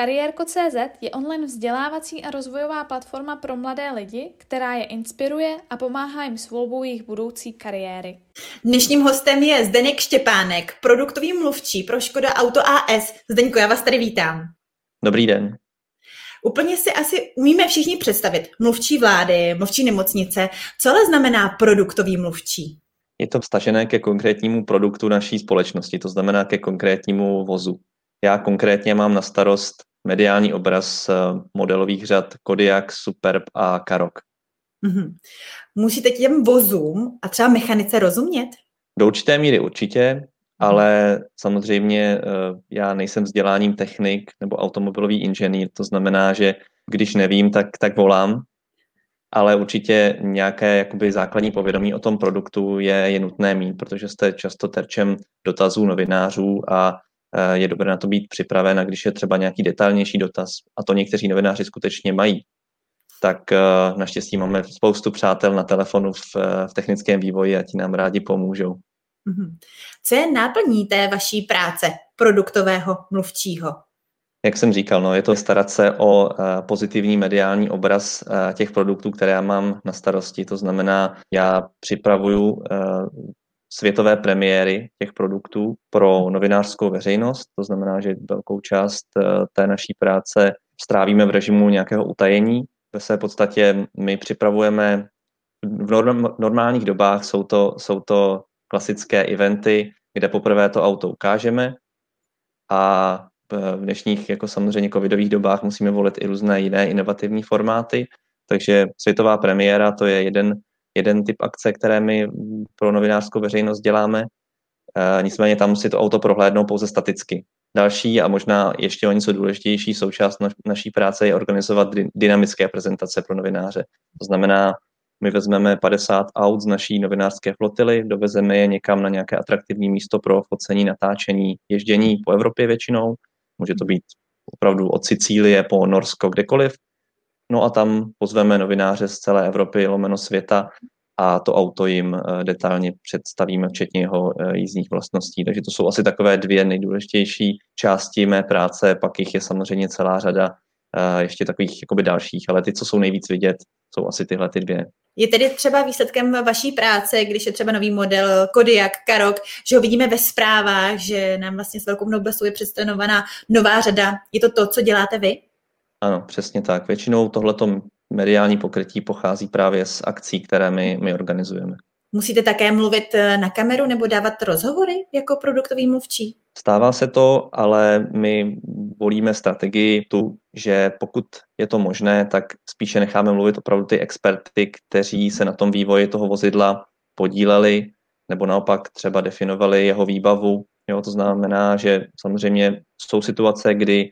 Kariérko.cz je online vzdělávací a rozvojová platforma pro mladé lidi, která je inspiruje a pomáhá jim s volbou jejich budoucí kariéry. Dnešním hostem je Zdeněk Štěpánek, produktový mluvčí pro Škoda Auto AS. Zdeňku, já vás tady vítám. Dobrý den. Úplně si asi umíme všichni představit mluvčí vlády, mluvčí nemocnice. Co ale znamená produktový mluvčí? Je to vstažené ke konkrétnímu produktu naší společnosti, to znamená ke konkrétnímu vozu. Já konkrétně mám na starost mediální obraz eh, modelových řad Kodiaq, Superb a Karok. Mm-hmm. Musíte těm vozům a třeba mechanice rozumět? Do určité míry určitě, mhm. ale samozřejmě eh, já nejsem vzděláním technik nebo automobilový inženýr, to znamená, že když nevím, tak, tak volám, ale určitě nějaké jakoby základní povědomí o tom produktu je, je nutné mít, protože jste často terčem dotazů novinářů a je dobré na to být připraven a když je třeba nějaký detailnější dotaz, a to někteří novináři skutečně mají, tak eh, naštěstí máme spoustu přátel na telefonu v, eh, v technickém vývoji a ti nám rádi pomůžou. Mhm. Co je náplní té vaší práce produktového mluvčího? Jak jsem říkal, no, je to starat se o pozitivní mediální obraz těch produktů, které já mám na starosti. To znamená, já připravuju světové premiéry těch produktů pro novinářskou veřejnost. To znamená, že velkou část eh, té naší práce strávíme v režimu nějakého utajení. Ve své podstatě my připravujeme v normálních dobách jsou to, jsou to klasické eventy, kde poprvé to auto ukážeme a v dnešních jako samozřejmě covidových dobách musíme volit i různé jiné inovativní formáty, takže světová premiéra to je jeden jeden typ akce, které my pro novinářskou veřejnost děláme. E, nicméně tam si to auto prohlédnou pouze staticky. Další a možná ještě o něco důležitější součást naší práce je organizovat dynamické prezentace pro novináře. To znamená, my vezmeme 50 aut z naší novinářské flotily, dovezeme je někam na nějaké atraktivní místo pro focení, natáčení, ježdění po Evropě většinou. Může to být opravdu od Sicílie po Norsko, kdekoliv. No a tam pozveme novináře z celé Evropy, lomeno světa a to auto jim eh, detailně představíme, včetně jeho eh, jízdních vlastností. Takže to jsou asi takové dvě nejdůležitější části mé práce, pak jich je samozřejmě celá řada eh, ještě takových jakoby dalších, ale ty, co jsou nejvíc vidět, jsou asi tyhle ty dvě. Je tedy třeba výsledkem vaší práce, když je třeba nový model Kodiak, Karok, že ho vidíme ve zprávách, že nám vlastně s velkou noblesou je představovaná nová řada. Je to to, co děláte vy? Ano, přesně tak. Většinou tohleto mediální pokrytí pochází právě z akcí, které my, my organizujeme. Musíte také mluvit eh, na kameru nebo dávat rozhovory jako produktový mluvčí? Stává se to, ale my volíme strategii tu, že pokud je to možné, tak spíše necháme mluvit opravdu ty experty, kteří se na tom vývoji toho vozidla podíleli, nebo naopak třeba definovali jeho výbavu. Jo, to znamená, že samozřejmě jsou situace, kdy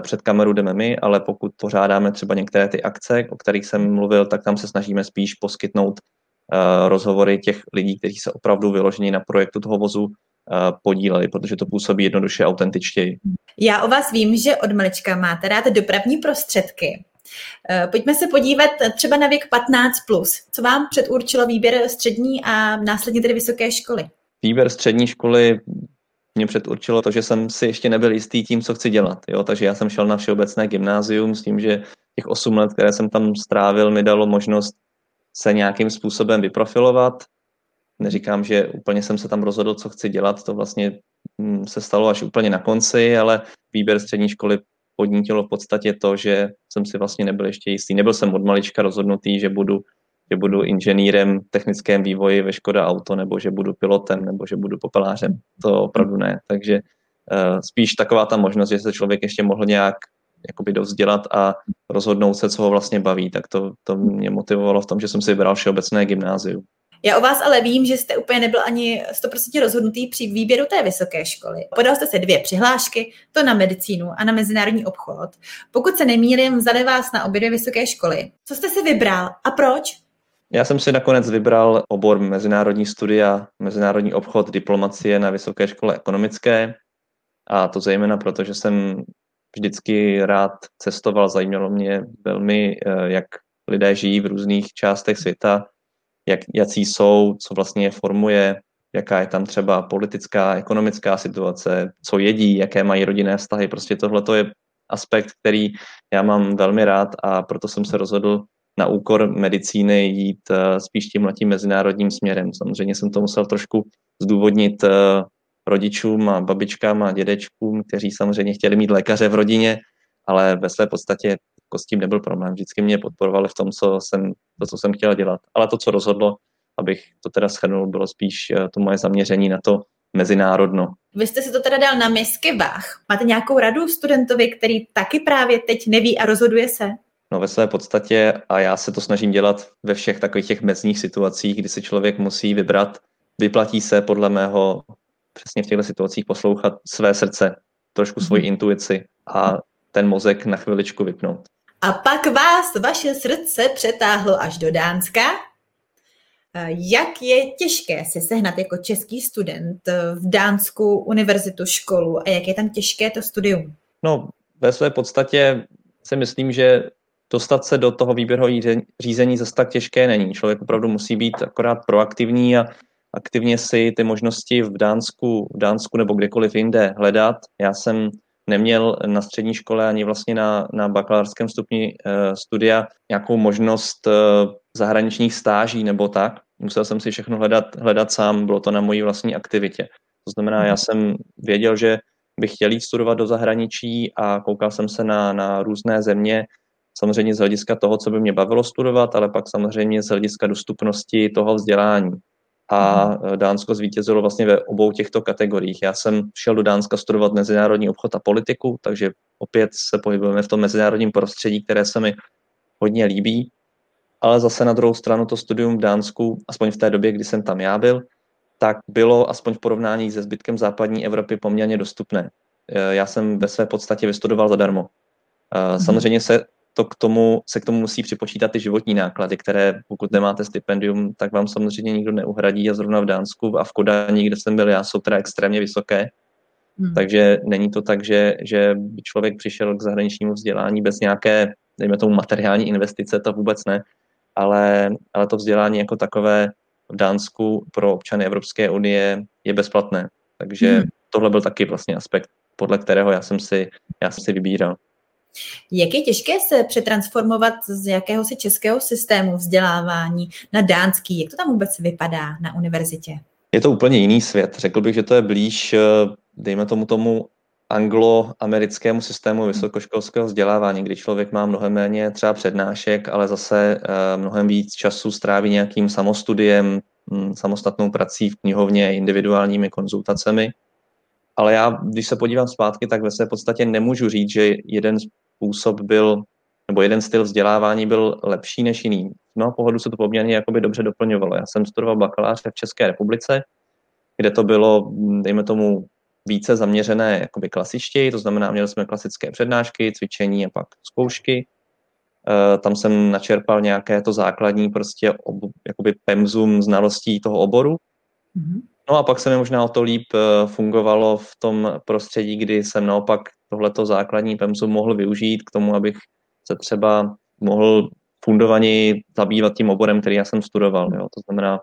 před kameru jdeme my, ale pokud pořádáme třeba některé ty akce, o kterých jsem mluvil, tak tam se snažíme spíš poskytnout uh, rozhovory těch lidí, kteří se opravdu vyložení na projektu toho vozu uh, podíleli, protože to působí jednoduše autentičtěji. Já o vás vím, že od malička máte rád dopravní prostředky. Pojďme se podívat třeba na věk 15+. Plus. Co vám předurčilo výběr střední a následně tedy vysoké školy? Výběr střední školy mě předurčilo to, že jsem si ještě nebyl jistý tím, co chci dělat. Jo? Takže já jsem šel na všeobecné gymnázium s tím, že těch 8 let, které jsem tam strávil, mi dalo možnost se nějakým způsobem vyprofilovat. Neříkám, že úplně jsem se tam rozhodl, co chci dělat, to vlastně mm, se stalo až úplně na konci, ale výběr střední školy podnítilo v podstatě to, že jsem si vlastně nebyl ještě jistý. Nebyl jsem od malička rozhodnutý, že budu že budu inženýrem v technickém vývoji ve Škoda Auto, nebo že budu pilotem, nebo že budu popelářem. To opravdu ne. Takže uh, spíš taková ta možnost, že se člověk ještě mohl nějak jakoby dovzdělat a rozhodnout se, co ho vlastně baví, tak to, to mě motivovalo v tom, že jsem si vybral všeobecné gymnázium. Já o vás ale vím, že jste úplně nebyl ani 100% rozhodnutý při výběru té vysoké školy. Podal jste se dvě přihlášky, to na medicínu a na mezinárodní obchod. Pokud se nemýlím, vzali vás na obě dvě vysoké školy. Co jste si vybral a proč? Já jsem si nakonec vybral obor mezinárodní studia, mezinárodní obchod, diplomacie na Vysoké škole ekonomické a to zejména proto, že jsem vždycky rád cestoval, zajímalo mě velmi, eh, jak lidé žijí v různých částech světa, jak, jací jsou, co vlastně je formuje, jaká je tam třeba politická, ekonomická situace, co jedí, jaké mají rodinné vztahy. Prostě tohle je aspekt, který já mám velmi rád a proto jsem se rozhodl na úkor medicíny jít uh, spíš tím tím mezinárodním směrem. Samozřejmě jsem to musel trošku zdůvodnit uh, rodičům a babičkám a dědečkům, kteří samozřejmě chtěli mít lékaře v rodině, ale ve své podstatě jako s tím nebyl problém. Vždycky mě podporovali v tom, co jsem, to, co jsem chtěl dělat. Ale to, co rozhodlo, abych to teda schrnul, bylo spíš uh, to moje zaměření na to mezinárodno. Vy jste si to teda dal na misky váh. Máte nějakou radu studentovi, který taky právě teď neví a rozhoduje se? No ve své podstatě a já se to snažím dělat ve všech takových těch mezních situacích, kdy si člověk musí vybrat, vyplatí se podle mého přesně v těchto situacích poslouchat své srdce, trošku svoji mm-hmm. intuici a ten mozek na chviličku vypnout. A pak vás vaše srdce přetáhlo až do Dánska? Jak je těžké si sehnat jako český student v Dánsku univerzitu, školu a jak je tam těžké to studium? No, ve své podstatě si myslím, že dostat se do toho výběrového řízení zase tak těžké není. Člověk opravdu musí být akorát proaktivní a aktivně si ty možnosti v Dánsku, v Dánsku nebo kdekoliv jinde hledat. Já jsem neměl na střední škole ani vlastně na, na bakalářském stupni e, studia nějakou možnost e, zahraničních stáží nebo tak. Musel jsem si všechno hledat, hledat sám, bylo to na mojí vlastní aktivitě. To znamená, já jsem věděl, že bych chtěl jít studovat do zahraničí a koukal jsem se na, na různé země, samozřejmě z hlediska toho, co by mě bavilo studovat, ale pak samozřejmě z hlediska dostupnosti toho vzdělání. A mhm. Dánsko zvítězilo vlastně ve obou těchto kategoriích. Já jsem šel do Dánska studovat mezinárodní obchod a politiku, takže opět se pohybujeme v tom mezinárodním prostředí, které se mi hodně líbí. Ale zase na druhou stranu to studium v Dánsku, aspoň v té době, kdy jsem tam já byl, tak bylo aspoň v porovnání se zbytkem západní Evropy poměrně dostupné. Já jsem ve své podstatě vystudoval zadarmo. Mhm. Samozřejmě se to k tomu, se k tomu musí připočítat ty životní náklady, které pokud nemáte stipendium, tak vám samozřejmě nikdo neuhradí a zrovna v Dánsku a v Kodani, kde jsem byl já, jsou teda extrémně vysoké. Hmm. Takže není to tak, že, že by člověk přišel k zahraničnímu vzdělání bez nějaké, dejme tomu, materiální investice, to vůbec ne, ale, ale to vzdělání jako takové v Dánsku pro občany Evropské unie je bezplatné. Takže hmm. tohle byl taky vlastně aspekt, podle kterého já jsem si, já jsem si vybíral. Jak je těžké se přetransformovat z jakéhosi českého systému vzdělávání na dánský? Jak to tam vůbec vypadá na univerzitě? Je to úplně jiný svět. Řekl bych, že to je blíž, eh, dejme tomu tomu angloamerickému systému vysokoškolského vzdělávání, kdy člověk má mnohem méně třeba přednášek, ale zase eh, mnohem víc času stráví nějakým samostudiem, hm, samostatnou prací v knihovně, individuálními konzultacemi. Ale já, když se podívám zpátky, tak ve své podstatě nemůžu říct, že jeden způsob byl, nebo jeden styl vzdělávání byl lepší než jiný. Z mého pohledu se to poměrně jakoby dobře doplňovalo. Já jsem studoval bakaláře v České republice, kde to bylo, dejme tomu, více zaměřené jakoby klasičtěji, to znamená, měli jsme klasické přednášky, cvičení a pak zkoušky. E, tam jsem načerpal nějaké to základní prostě ob, jakoby pemzum znalostí toho oboru. Mm-hmm. No a pak se mi možná o to líp e, fungovalo v tom prostředí, kdy jsem naopak tohleto základní PEMSu mohl využít k tomu, abych se třeba mohl fundovaně zabývat tím oborem, který já jsem studoval. Jo. To znamená,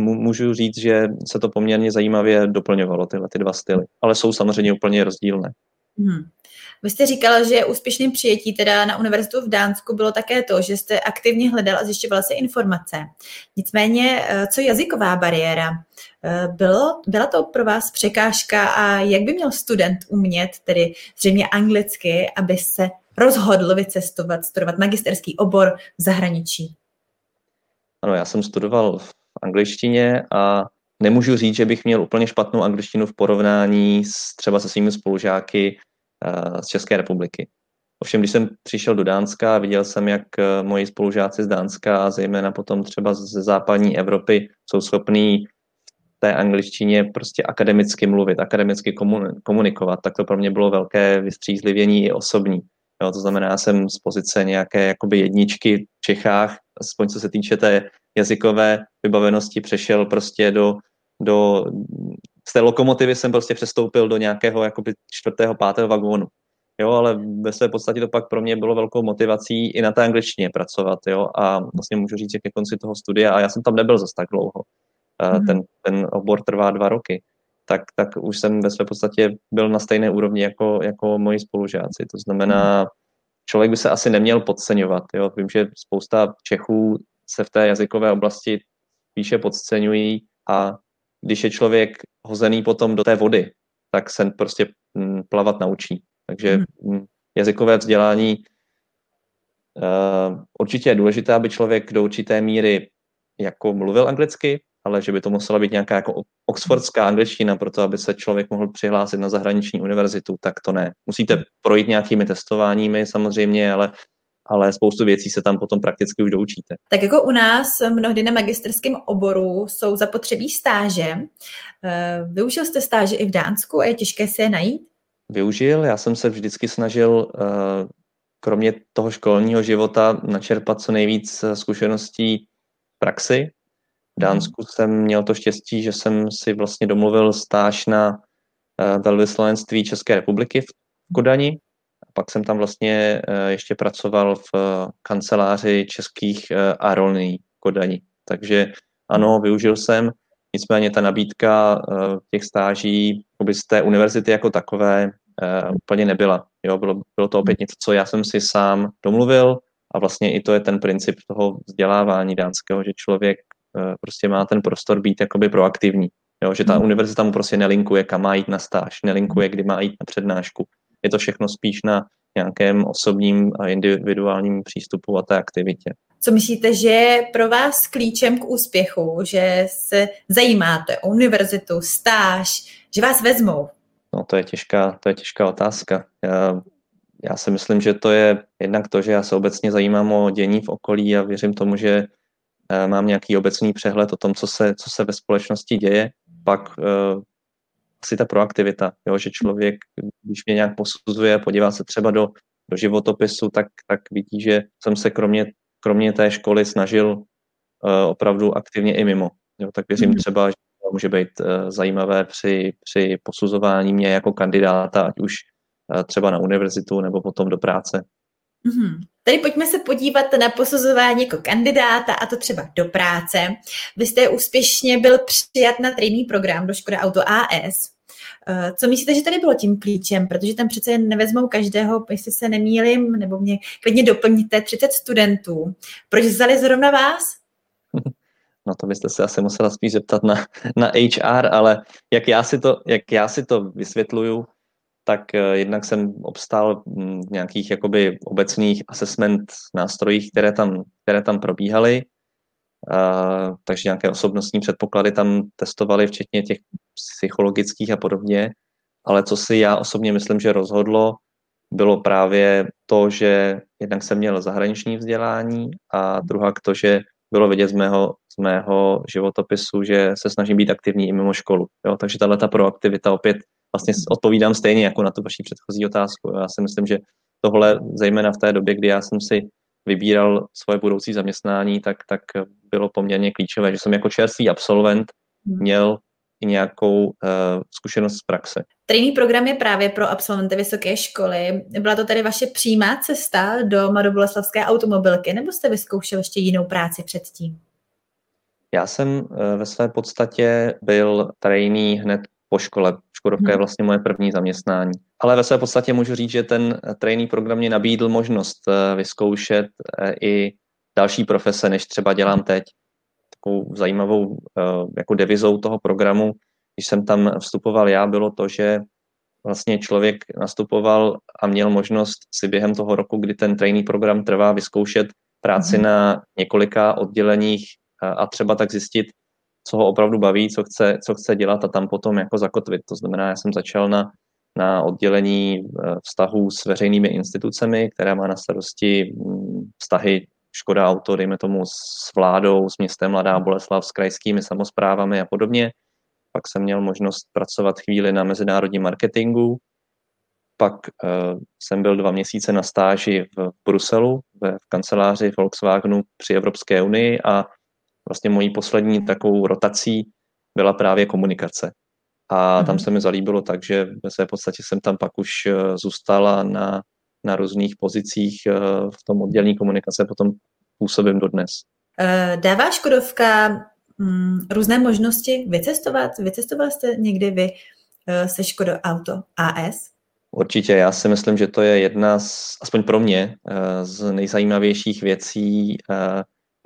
můžu říct, že se to poměrně zajímavě doplňovalo, tyhle ty dva styly, ale jsou samozřejmě úplně rozdílné. Hmm. Vy jste říkala, že úspěšným přijetí teda na univerzitu v Dánsku bylo také to, že jste aktivně hledal a zjišťoval se informace. Nicméně, eh, co jazyková bariéra? Eh, bylo, byla to pro vás překážka a jak by měl student umět, tedy zřejmě anglicky, aby se rozhodl vycestovat, studovat magisterský obor v zahraničí? Ano, já jsem studoval v angličtině a nemůžu říct, že bych měl úplně špatnou angličtinu v porovnání s, třeba se svými spolužáky z České republiky. Ovšem, když jsem přišel do Dánska, viděl jsem, jak eh, moji spolužáci z Dánska a zejména potom třeba ze západní Evropy jsou schopní v té angličtině prostě akademicky mluvit, akademicky komunikovat, tak to pro mě bylo velké vystřízlivění i osobní. Jo, to znamená, já jsem z pozice nějaké jakoby jedničky v Čechách, aspoň co se týče té jazykové vybavenosti, přešel prostě do, do z té lokomotivy jsem prostě přestoupil do nějakého jakoby čtvrtého, pátého vagónu. Jo, ale ve své podstatě to pak pro mě bylo velkou motivací i na té angličtině pracovat, jo, a vlastně můžu říct, že ke konci toho studia, a já jsem tam nebyl zase tak dlouho, mm. ten, ten obor trvá dva roky, tak, tak už jsem ve své podstatě byl na stejné úrovni jako, jako moji spolužáci. To znamená, člověk by se asi neměl podceňovat. Jo? Vím, že spousta Čechů se v té jazykové oblasti spíše podceňují a když je člověk hozený potom do té vody, tak se prostě mm, plavat naučí. Takže hmm. jazykové vzdělání uh, určitě je důležité, aby člověk do určité míry jako mluvil anglicky, ale že by to musela být nějaká jako oxfordská angličtina pro to, aby se člověk mohl přihlásit na zahraniční univerzitu, tak to ne. Musíte projít nějakými testováními samozřejmě, ale ale spoustu věcí se tam potom prakticky už doučíte. Tak jako u nás mnohdy na magisterském oboru jsou zapotřebí stáže. Eh, využil jste stáže i v Dánsku a je těžké se je najít? Využil, já jsem se vždycky snažil eh, kromě toho školního života načerpat co nejvíc eh, zkušeností praxi, v Dánsku jsem měl to štěstí, že jsem si vlastně domluvil stáž na velvyslanectví České republiky v Kodani. Pak jsem tam vlastně eh, ještě pracoval v eh, kanceláři českých aerolinií v Kodani. Takže ano, využil jsem, nicméně ta nabídka těch stáží z té univerzity jako takové úplně nebyla. Jo, bylo, bylo to opět něco, co já jsem si sám domluvil a vlastně i to je ten princip toho vzdělávání dánského, že člověk Eh, prostě má ten prostor být jakoby proaktivní. Jo, že ta hmm. univerzita mu prostě nelinkuje, kam má jít na stáž, nelinkuje, kdy má jít na přednášku. Je to všechno spíš na nějakém osobním a individuálním přístupu a té aktivitě. Co myslíte, že je pro vás klíčem k úspěchu, že se zajímáte o univerzitu, stáž, že vás vezmou? No to je těžká, to je těžká otázka. Já, já si myslím, že to je jednak to, že já se obecně zajímám o dění v okolí a věřím tomu, že Eh, mám nějaký obecný přehled o tom, co se, co se ve společnosti děje, pak uh, asi ta proaktivita, jo, že člověk, když mě nějak posuzuje, podívá se třeba do, do životopisu, tak, tak vidí, že jsem se kromě, kromě té školy snažil uh, opravdu aktivně i mimo. Jo, tak věřím mm. třeba, že to může být uh, zajímavé při, při posuzování mě jako kandidáta, ať už uh, třeba na univerzitu nebo potom do práce. Mm-hmm. Tady pojďme se podívat na posuzování jako kandidáta a to třeba do práce. Vy jste úspěšně byl přijat na training program do Škoda Auto AS. Eh, co myslíte, že tady bylo tím klíčem? Protože tam přece nevezmou každého, jestli se nemýlim, nebo mě klidně doplníte 30 studentů. Proč vzali zrovna vás? No to byste se asi musela spíš zeptat na, na HR, ale jak já si to, jak já si to vysvětluju, tak eh, jednak jsem obstál v nějakých jakoby obecných assessment nástrojích, které tam, které tam probíhaly, uh, takže nějaké osobnostní předpoklady tam testovali, včetně těch psychologických a podobně, ale co si já osobně myslím, že rozhodlo, bylo právě to, že jednak jsem měl zahraniční vzdělání a druhá to, že bylo vidět z mého, z mého životopisu, že se snažím být aktivní i mimo školu. Jo? Takže tahle ta proaktivita opět vlastně odpovídám stejně jako na tu vaši předchozí otázku. Já si myslím, že tohle, zejména v té době, kdy já jsem si vybíral svoje budoucí zaměstnání, tak, tak bylo poměrně klíčové, že jsem jako čerstvý absolvent hmm. měl i nějakou uh, zkušenost z praxe. Training program je právě pro absolventy vysoké školy. Byla to tedy vaše přímá cesta do Mladoboleslavské automobilky, nebo jste vyzkoušel ještě jinou práci předtím? Já jsem uh, ve své podstatě byl trainee hned po škole. Škodovka je hmm. vlastně moje první zaměstnání. Ale ve své podstatě můžu říct, že ten training program mě nabídl možnost eh, vyzkoušet eh, i další profese, než třeba dělám teď. Takovou zajímavou eh, jako devizou toho programu, když jsem tam vstupoval já, bylo to, že vlastně člověk nastupoval a měl možnost si během toho roku, kdy ten training program trvá, vyzkoušet práci mm. na několika odděleních a třeba tak zjistit, co ho opravdu baví, co chce, co chce dělat a tam potom jako zakotvit. To znamená, já jsem začal na, na oddělení eh, vztahů s veřejnými institucemi, která má na starosti mm, vztahy Škoda Auto, dejme tomu s vládou, s městem Mladá Boleslav, s krajskými samozprávami a podobně. Pak jsem měl možnost pracovat chvíli na mezinárodním marketingu. Pak uh, jsem byl dva měsíce na stáži v Bruselu, v, v kanceláři Volkswagenu při Evropské unii a vlastně mojí poslední takovou rotací byla právě komunikace. A tam se mi zalíbilo tak, že ve své podstatě jsem tam pak už eh, zůstala na, na různých pozicích eh, v tom oddělení komunikace, potom působím dodnes. Eh, dává Škodovka mm, různé možnosti vycestovat. Vycestoval jste někdy vy se Škoda Auto AS? Určitě, já si myslím, že to je jedna z, aspoň pro mě, z nejzajímavějších věcí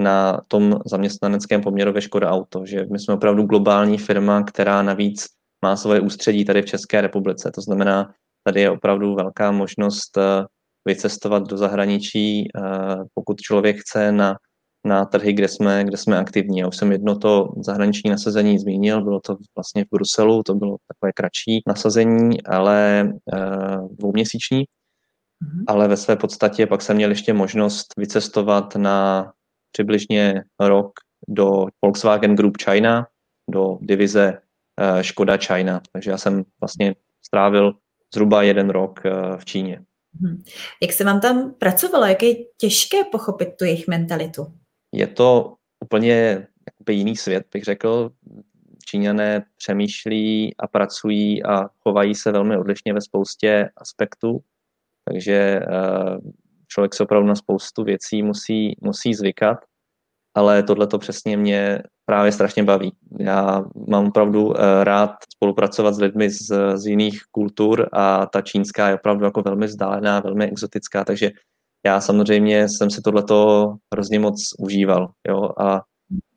na tom zaměstnaneckém poměru ve Škoda Auto, že my jsme opravdu globální firma, která navíc má svoje ústředí tady v České republice. To znamená, tady je opravdu velká možnost eh, vycestovat do zahraničí, pokud člověk chce na na trhy, kde jsme, kde jsme aktivní. Já už jsem jedno to zahraniční nasazení zmínil, bylo to vlastně v Bruselu, to bylo takové kratší nasazení, ale uh, dvouměsíční. Mm-hmm. Ale ve své podstatě pak jsem měl ještě možnost vycestovat na přibližně rok do Volkswagen Group China, do divize uh, Škoda China. Takže já jsem vlastně strávil zhruba jeden rok uh, v Číně. Mhm. Jak se vám tam pracovalo? Jak je těžké pochopit tu jejich mentalitu? je to úplně jakoby jiný svět, bych řekl. Číňané přemýšlí a pracují a chovají se velmi odlišně ve spoustě aspektů, takže eh, člověk se opravdu na spoustu věcí musí, musí zvykat, ale tohle to přesně mě právě strašně baví. Já mám opravdu eh, rád spolupracovat s lidmi z, z jiných kultur a ta čínská je opravdu jako velmi vzdálená, velmi exotická, takže já samozřejmě jsem si tohleto hrozně moc užíval, jo, a,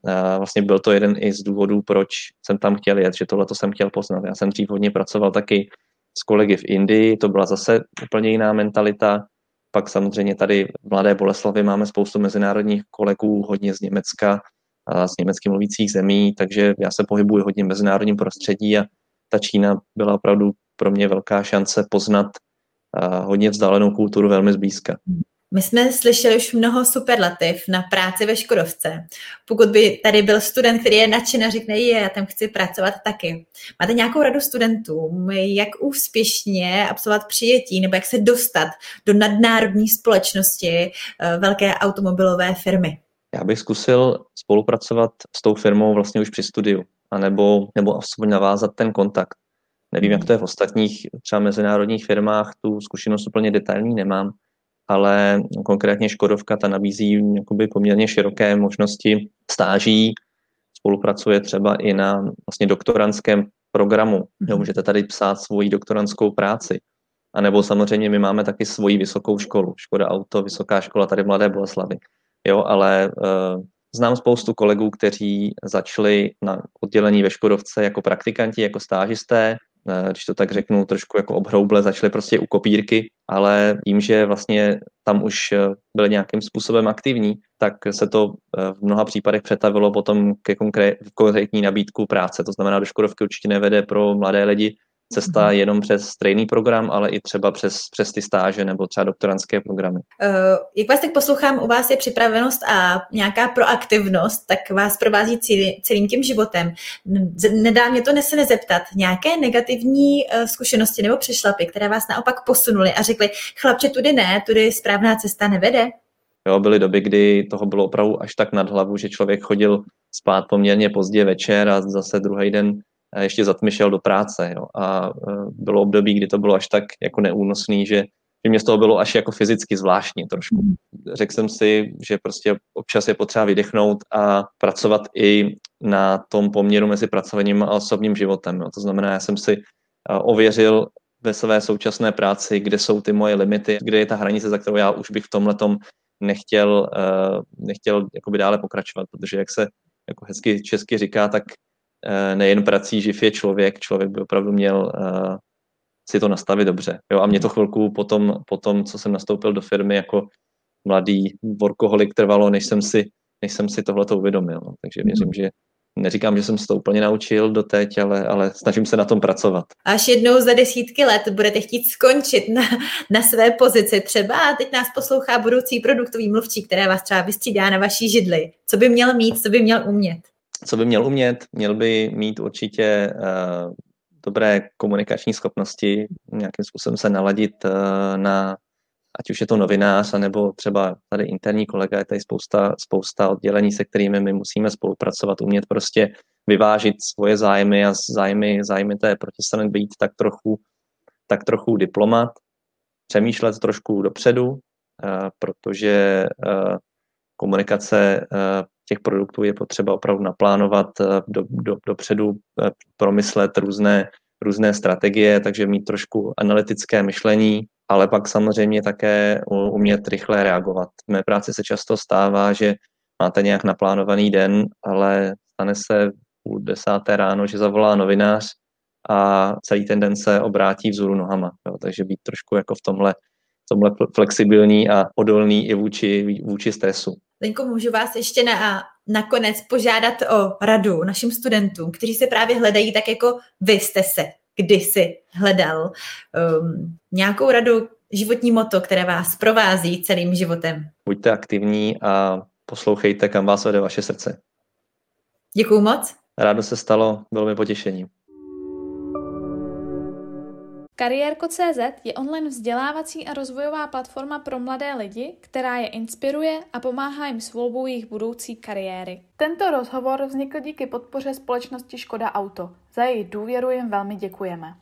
a vlastně byl to jeden i z důvodů, proč jsem tam chtěl jet, že tohleto jsem chtěl poznat. Já jsem dřív hodně pracoval taky s kolegy v Indii, to byla zase úplně jiná mentalita, pak samozřejmě tady v Mladé Boleslavy máme spoustu mezinárodních kolegů, hodně z Německa a z německy mluvících zemí, takže já se pohybuji hodně v mezinárodním prostředí a ta Čína byla opravdu pro mě velká šance poznat hodně vzdálenou kulturu velmi zblízka. My jsme slyšeli už mnoho superlativ na práci ve Škodovce. Pokud by tady byl student, který je nadšen a řekne, je, já tam chci pracovat taky. Máte nějakou radu studentům, jak úspěšně absolvovat přijetí nebo jak se dostat do nadnárodní společnosti eh, velké automobilové firmy? Já bych zkusil spolupracovat s tou firmou vlastně už při studiu, anebo, nebo aspoň navázat ten kontakt. Nevím, jak to je v ostatních třeba mezinárodních firmách, tu zkušenost úplně detailní nemám, ale konkrétně Škodovka ta nabízí jakoby poměrně široké možnosti stáží, spolupracuje třeba i na vlastně doktorantském programu. Jo, mhm. můžete tady psát svoji doktorantskou práci. A nebo samozřejmě my máme taky svoji vysokou školu. Škoda Auto, vysoká škola tady v Mladé Boleslavy. Jo, ale uh, znám spoustu kolegů, kteří začali na oddělení ve Škodovce jako praktikanti, jako stážisté, Eh, když to tak řeknu, trošku jako obhrouble, začaly prostě u kopírky, ale tím, že vlastně tam už eh, byly nějakým způsobem aktivní, tak se to eh, v mnoha případech přetavilo potom ke konkrétní nabídku práce. To znamená, do Škodovky určitě nevede pro mladé lidi cesta mhm. jenom přes stejný program, ale i třeba přes, přes ty stáže nebo třeba doktorantské programy. Uh, jak vás tak poslouchám, u vás je připravenost a nějaká proaktivnost, tak vás provází celý, celým tím životem. Nedá mě to se nezeptat. Nějaké negativní uh, zkušenosti nebo přešlapy, které vás naopak posunuly a řekly, chlapče, tudy ne, tudy správná cesta nevede? Jo, byly doby, kdy toho bylo opravdu až tak nad hlavu, že člověk chodil spát poměrně pozdě večer a zase druhý den ještě zatmy šel do práce. Jo. A e, bylo období, kdy to bylo až tak jako neúnosný, že, že mě z toho bylo až jako fyzicky zvláštní trošku. Mhm. Řekl jsem si, že prostě občas je potřeba vydechnout a pracovat i na tom poměru mezi pracovením a osobním životem. Jo. To znamená, já jsem si e, ověřil ve své současné práci, kde jsou ty moje limity, kde je ta hranice, za kterou já už bych v tomhle nechtěl, uh, nechtěl jakoby dále pokračovat, protože jak se jako hezky česky říká, tak nejen prací živ je člověk, člověk by opravdu měl uh, si to nastavit dobře. Jo, a mě to chvilku potom, potom, co jsem nastoupil do firmy jako mladý workoholik trvalo, než jsem si, než jsem si tohle uvědomil. No. Takže věřím, že neříkám, že jsem se to úplně naučil doteď, ale, ale snažím se na tom pracovat. Až jednou za desítky let budete chtít skončit na, na své pozici třeba a teď nás poslouchá budoucí produktový mluvčí, které vás třeba vystřídá na vaší židli. Co by měl mít, co by měl umět? Co by měl umět? Měl by mít určitě uh, dobré komunikační schopnosti, nějakým způsobem se naladit uh, na, ať už je to novinář, nebo třeba tady interní kolega, je tady spousta, spousta oddělení, se kterými my musíme spolupracovat, umět prostě vyvážit svoje zájmy a zájmy, zájmy té protistrany být tak trochu, tak trochu diplomat, přemýšlet trošku dopředu, uh, protože komunikace těch produktů je potřeba opravdu naplánovat do, do, dopředu, promyslet různé, různé strategie, takže mít trošku analytické myšlení, ale pak samozřejmě také umět rychle reagovat. V mé práci se často stává, že máte nějak naplánovaný den, ale stane se půl desáté ráno, že zavolá novinář a celý ten den se obrátí vzhůru nohama. Jo. Takže být trošku jako v tomhle, tomhle flexibilní a odolný i vůči, vůči stresu. Lenko, můžu vás ještě na, nakonec požádat o radu našim studentům, kteří se právě hledají tak, jako vy jste se kdysi hledal. Um, nějakou radu, životní moto, které vás provází celým životem? Buďte aktivní a poslouchejte, kam vás vede vaše srdce. Děkuju moc. Rádo se stalo, bylo mi potěšením. Kariérko.cz je online vzdělávací a rozvojová platforma pro mladé lidi, která je inspiruje a pomáhá jim s volbou jejich budoucí kariéry. Tento rozhovor vznikl díky podpoře společnosti Škoda Auto. Za její důvěru jim velmi děkujeme.